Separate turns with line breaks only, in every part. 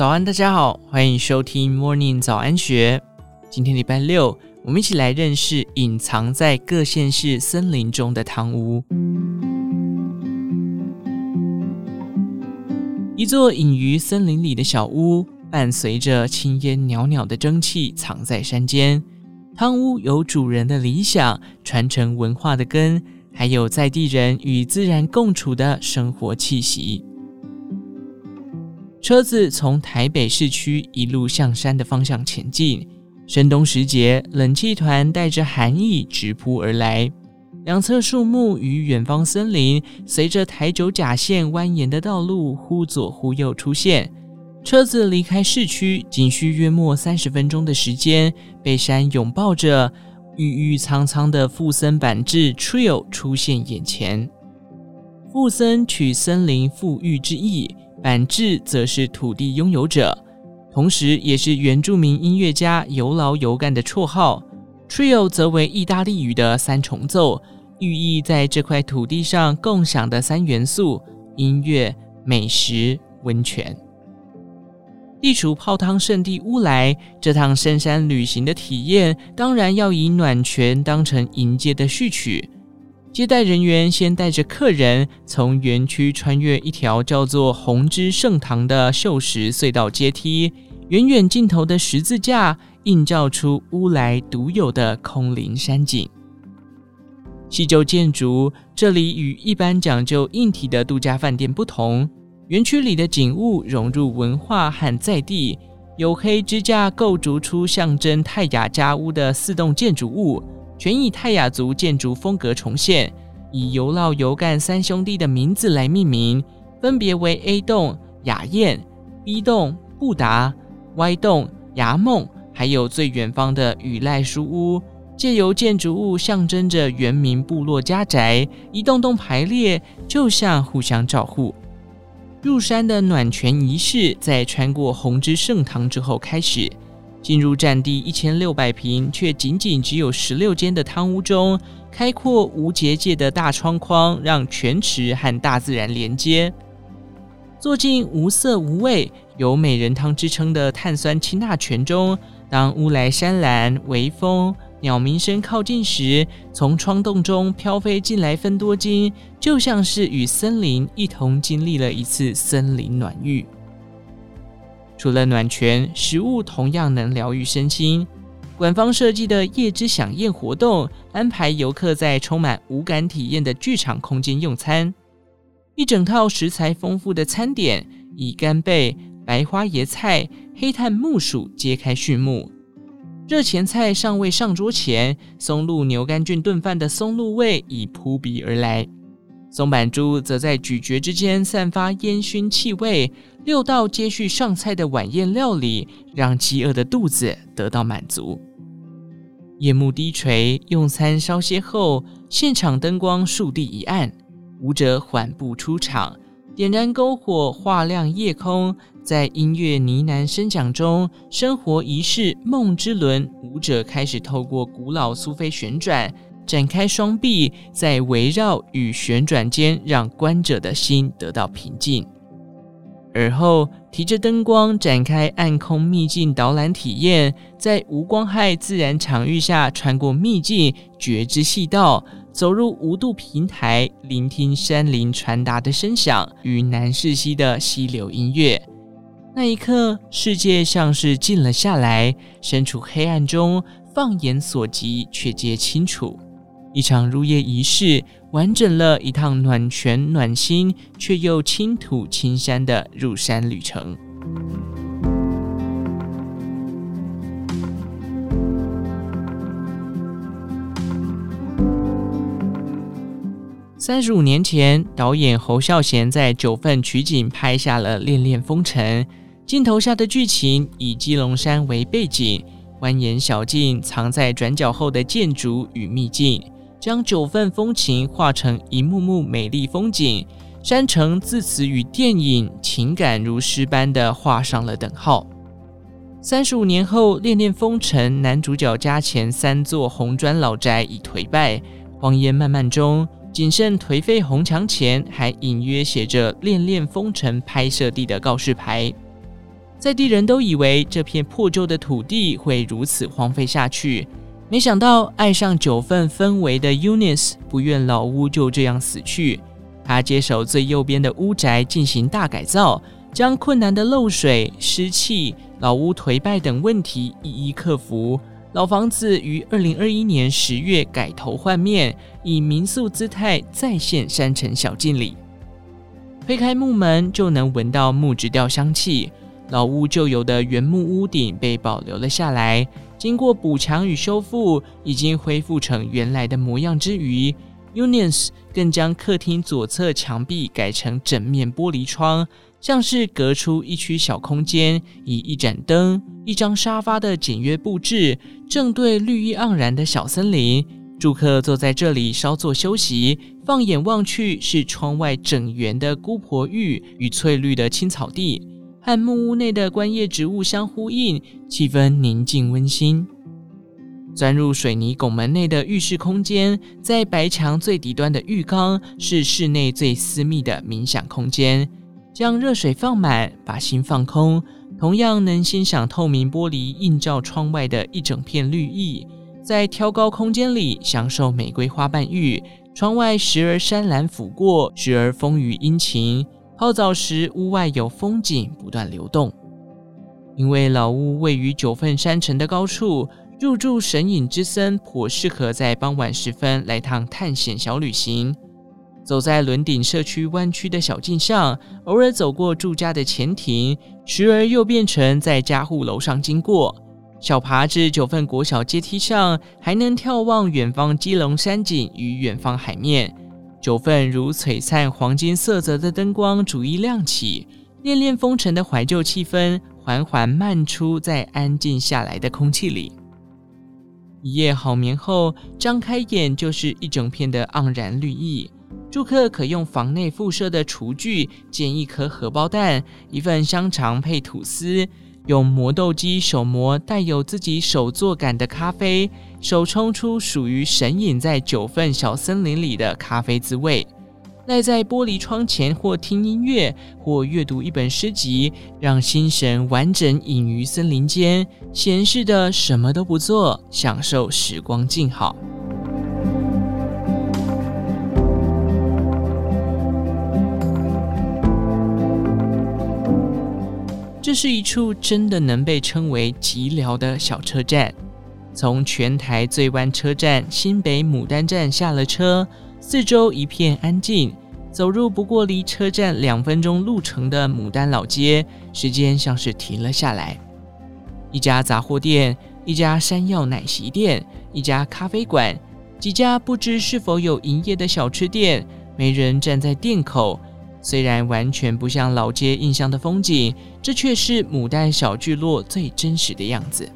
早安，大家好，欢迎收听 Morning 早安学。今天礼拜六，我们一起来认识隐藏在各县市森林中的汤屋。一座隐于森林里的小屋，伴随着青烟袅袅的蒸汽，藏在山间。汤屋有主人的理想，传承文化的根，还有在地人与自然共处的生活气息。车子从台北市区一路向山的方向前进。深冬时节，冷气团带着寒意直扑而来。两侧树木与远方森林，随着台九甲线蜿蜒的道路忽左忽右出现。车子离开市区，仅需约莫三十分钟的时间，被山拥抱着，郁郁苍苍的富森板志 Trail 出现眼前。富森取森林富裕之意。板志则是土地拥有者，同时也是原住民音乐家有劳有干的绰号。Trio 则为意大利语的三重奏，寓意在这块土地上共享的三元素：音乐、美食、温泉。地处泡汤圣地乌来，这趟深山旅行的体验，当然要以暖泉当成迎接的序曲。接待人员先带着客人从园区穿越一条叫做红之圣堂的锈蚀隧道阶梯，远远尽头的十字架映照出乌来独有的空灵山景。细旧建筑，这里与一般讲究硬体的度假饭店不同，园区里的景物融入文化和在地，有黑支架构筑出象征泰雅家屋的四栋建筑物。全以泰雅族建筑风格重现，以尤劳尤干三兄弟的名字来命名，分别为 A 栋雅燕、B 栋布达、Y 栋牙梦，还有最远方的雨赖书屋。借由建筑物象征着原民部落家宅，一栋栋排列，就像互相照护。入山的暖泉仪式在穿过红之圣堂之后开始。进入占地一千六百平，却仅仅只有十六间的汤屋中，开阔无结界的大窗框让泉池和大自然连接。坐进无色无味、有美人汤之称的碳酸氢钠泉中，当乌来山岚、微风、鸟鸣声靠近时，从窗洞中飘飞进来芬多精，就像是与森林一同经历了一次森林暖浴。除了暖泉，食物同样能疗愈身心。官方设计的夜之饗宴活动，安排游客在充满五感体验的剧场空间用餐。一整套食材丰富的餐点，以干贝、白花椰菜、黑炭木薯揭开序幕。热前菜尚未上桌前，松露牛肝菌炖饭的松露味已扑鼻而来。松板猪则在咀嚼之间散发烟熏气味，六道接续上菜的晚宴料理，让饥饿的肚子得到满足。夜幕低垂，用餐稍歇后，现场灯光竖地一暗，舞者缓步出场，点燃篝火，画亮夜空。在音乐呢喃声响中，生活仪式梦之轮，舞者开始透过古老苏菲旋转。展开双臂，在围绕与旋转间，让观者的心得到平静。而后提着灯光展开暗空秘境导览体验，在无光害自然场域下穿过秘境觉知细道，走入无度平台，聆听山林传达的声响与南势溪的溪流音乐。那一刻，世界像是静了下来，身处黑暗中，放眼所及却皆清楚。一场入夜仪式，完整了一趟暖泉暖心却又青土青山的入山旅程。三十五年前，导演侯孝贤在九份取景拍下了《恋恋风尘》，镜头下的剧情以基隆山为背景，蜿蜒小径藏在转角后的建筑与秘境。将九份风情画成一幕幕美丽风景，山城自此与电影情感如诗般的画上了等号。三十五年后，《恋恋风尘》男主角家前三座红砖老宅已颓败，荒烟漫漫中，仅剩颓废红墙前还隐约写着“恋恋风尘”拍摄地的告示牌。在地人都以为这片破旧的土地会如此荒废下去，没想到爱上九份氛围的 Eunice 不愿老屋就这样死去。他接手最右边的屋宅进行大改造，将困难的漏水、湿气、老屋颓败等问题一一克服。老房子于二零二一年十月改头换面，以民宿姿态再现山城小径里。推开木门就能闻到木质调香气。老屋旧有的原木屋顶被保留了下来，经过补强与修复，已经恢复成原来的模样之余，Unions 更将客厅左侧墙壁改成整面玻璃窗，像是隔出一区小空间，以一盏灯、一张沙发的简约布置，正对绿意盎然的小森林。住客坐在这里稍作休息，放眼望去是窗外整圆的姑婆芋与翠绿的青草地。和木屋内的观叶植物相呼应，气氛宁静温馨。钻入水泥拱门内的浴室空间，在白墙最底端的浴缸，是室内最私密的冥想空间。将热水放满，把心放空，同样能欣赏透明玻璃映照窗外的一整片绿意。在挑高空间里，享受玫瑰花瓣浴。窗外时而山岚拂过，时而风雨阴晴。泡澡时，屋外有风景不断流动。因为老屋位于九份山城的高处，入住神隐之森颇适合在傍晚时分来趟探险小旅行。走在仑顶社区弯曲的小径上，偶尔走过住家的前庭，时而又变成在家户楼上经过。小爬至九份国小阶梯上，还能眺望远方基隆山景与远方海面。九份如璀璨黄金色泽的灯光逐一亮起，恋恋风尘的怀旧气氛缓缓漫出在安静下来的空气里。一夜好眠后，张开眼就是一整片的盎然绿意。住客可用房内附设的厨具煎一颗荷包蛋，一份香肠配吐司。用磨豆机手磨带有自己手作感的咖啡，手冲出属于神隐在九份小森林里的咖啡滋味。赖在玻璃窗前，或听音乐，或阅读一本诗集，让心神完整隐于森林间，闲适的什么都不做，享受时光静好。这是一处真的能被称为寂寥的小车站。从全台最湾车站新北牡丹站下了车，四周一片安静。走入不过离车站两分钟路程的牡丹老街，时间像是停了下来。一家杂货店，一家山药奶昔店，一家咖啡馆，几家不知是否有营业的小吃店，没人站在店口。虽然完全不像老街印象的风景，这却是牡丹小聚落最真实的样子。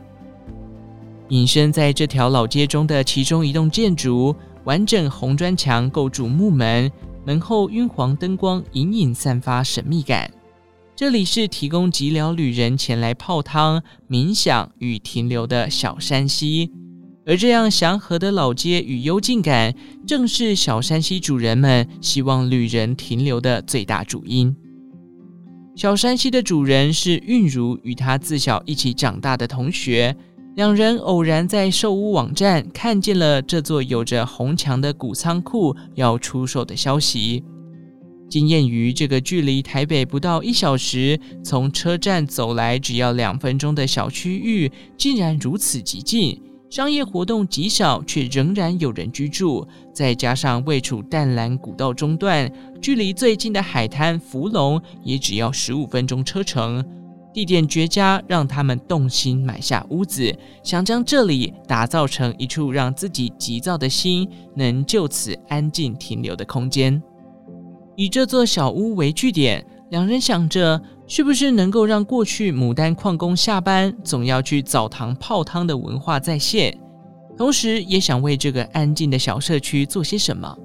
隐身在这条老街中的其中一栋建筑，完整红砖墙构筑木门，门后晕黄灯光隐隐散发神秘感。这里是提供寂寥旅人前来泡汤、冥想与停留的小山溪。而这样祥和的老街与幽静感，正是小山溪主人们希望旅人停留的最大主因。小山溪的主人是韵如与她自小一起长大的同学，两人偶然在售屋网站看见了这座有着红墙的古仓库要出售的消息。惊艳于这个距离台北不到一小时，从车站走来只要两分钟的小区域，竟然如此极静。商业活动极少，却仍然有人居住。再加上位处淡蓝古道中段，距离最近的海滩福隆也只要十五分钟车程，地点绝佳，让他们动心买下屋子，想将这里打造成一处让自己急躁的心能就此安静停留的空间。以这座小屋为据点，两人想着。是不是能够让过去牡丹矿工下班总要去澡堂泡汤的文化再现？同时也想为这个安静的小社区做些什么。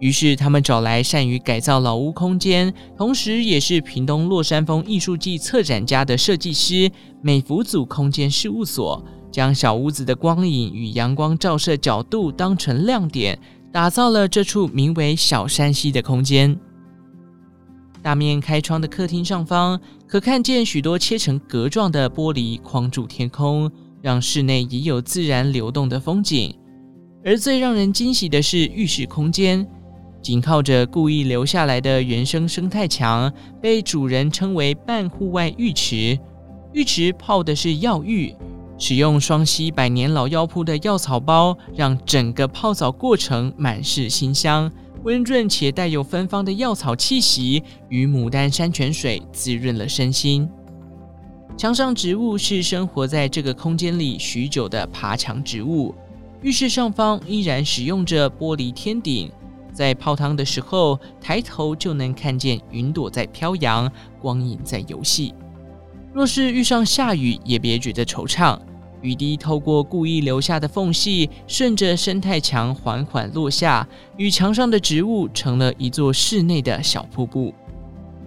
于是他们找来善于改造老屋空间，同时也是屏东落山峰艺术季策展家的设计师美福组空间事务所，将小屋子的光影与阳光照射角度当成亮点，打造了这处名为小山溪的空间。大面开窗的客厅上方，可看见许多切成格状的玻璃框住天空，让室内也有自然流动的风景。而最让人惊喜的是浴室空间，紧靠着故意留下来的原生生态墙，被主人称为半户外浴池。浴池泡的是药浴，使用双溪百年老药铺的药草包，让整个泡澡过程满是馨香。温润且带有芬芳的药草气息，与牡丹山泉水滋润了身心。墙上植物是生活在这个空间里许久的爬墙植物。浴室上方依然使用着玻璃天顶，在泡汤的时候，抬头就能看见云朵在飘扬，光影在游戏。若是遇上下雨，也别觉得惆怅。雨滴透过故意留下的缝隙，顺着生态墙缓缓落下，与墙上的植物成了一座室内的小瀑布。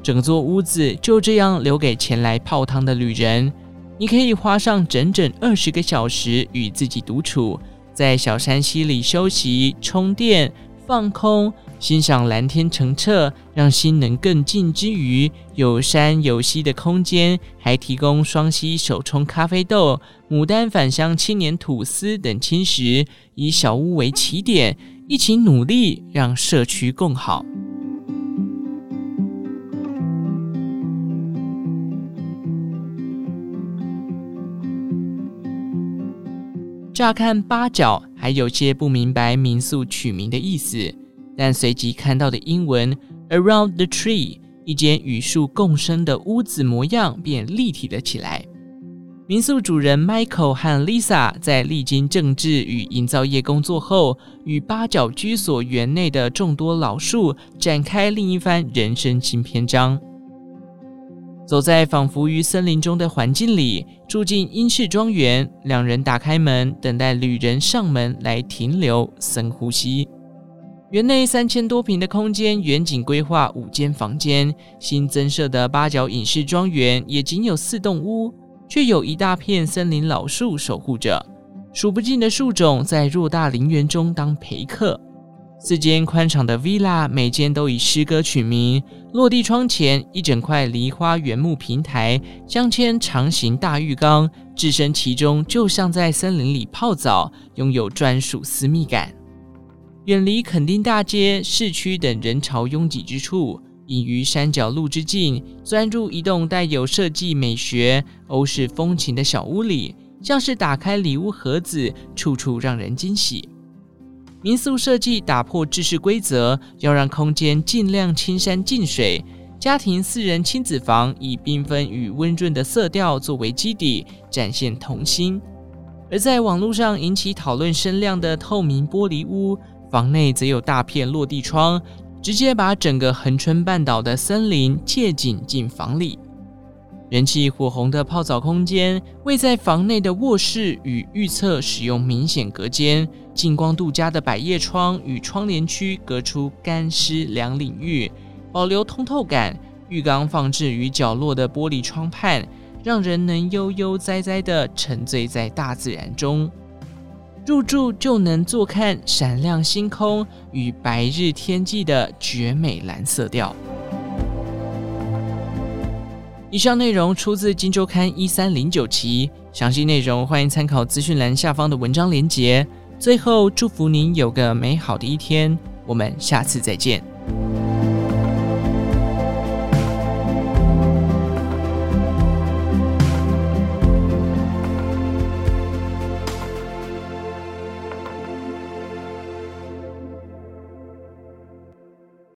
整座屋子就这样留给前来泡汤的旅人。你可以花上整整二十个小时与自己独处，在小山溪里休息、充电、放空。欣赏蓝天澄澈，让心能更静之余，有山有溪的空间，还提供双溪手冲咖啡豆、牡丹返乡青年吐司等轻食，以小屋为起点，一起努力，让社区更好。乍看八角，还有些不明白民宿取名的意思。但随即看到的英文 “around the tree”，一间与树共生的屋子模样便立体了起来。民宿主人 Michael 和 Lisa 在历经政治与营造业工作后，与八角居所园内的众多老树展开另一番人生新篇章。走在仿佛于森林中的环境里，住进英式庄园，两人打开门，等待旅人上门来停留，深呼吸。园内三千多平的空间，远景规划五间房间。新增设的八角隐士庄园也仅有四栋屋，却有一大片森林老树守护着，数不尽的树种在偌大林园中当陪客。四间宽敞的 villa，每间都以诗歌取名。落地窗前一整块梨花原木平台，镶嵌长形大浴缸，置身其中就像在森林里泡澡，拥有专属私密感。远离垦丁大街、市区等人潮拥挤之处，隐于山脚路之境，钻入一栋带有设计美学、欧式风情的小屋里，像是打开礼物盒子，处处让人惊喜。民宿设计打破制式规则，要让空间尽量青山净水。家庭四人亲子房以缤纷与温润的色调作为基底，展现童心。而在网络上引起讨论声量的透明玻璃屋。房内则有大片落地窗，直接把整个恒春半岛的森林借景进房里。人气火红的泡澡空间，位在房内的卧室与浴侧使用明显隔间，近光度佳的百叶窗与窗帘区隔出干湿两领域，保留通透感。浴缸放置于角落的玻璃窗畔，让人能悠悠哉哉地沉醉在大自然中。入住就能坐看闪亮星空与白日天际的绝美蓝色调。以上内容出自《金周刊》一三零九期，详细内容欢迎参考资讯栏下方的文章连结。最后，祝福您有个美好的一天，我们下次再见。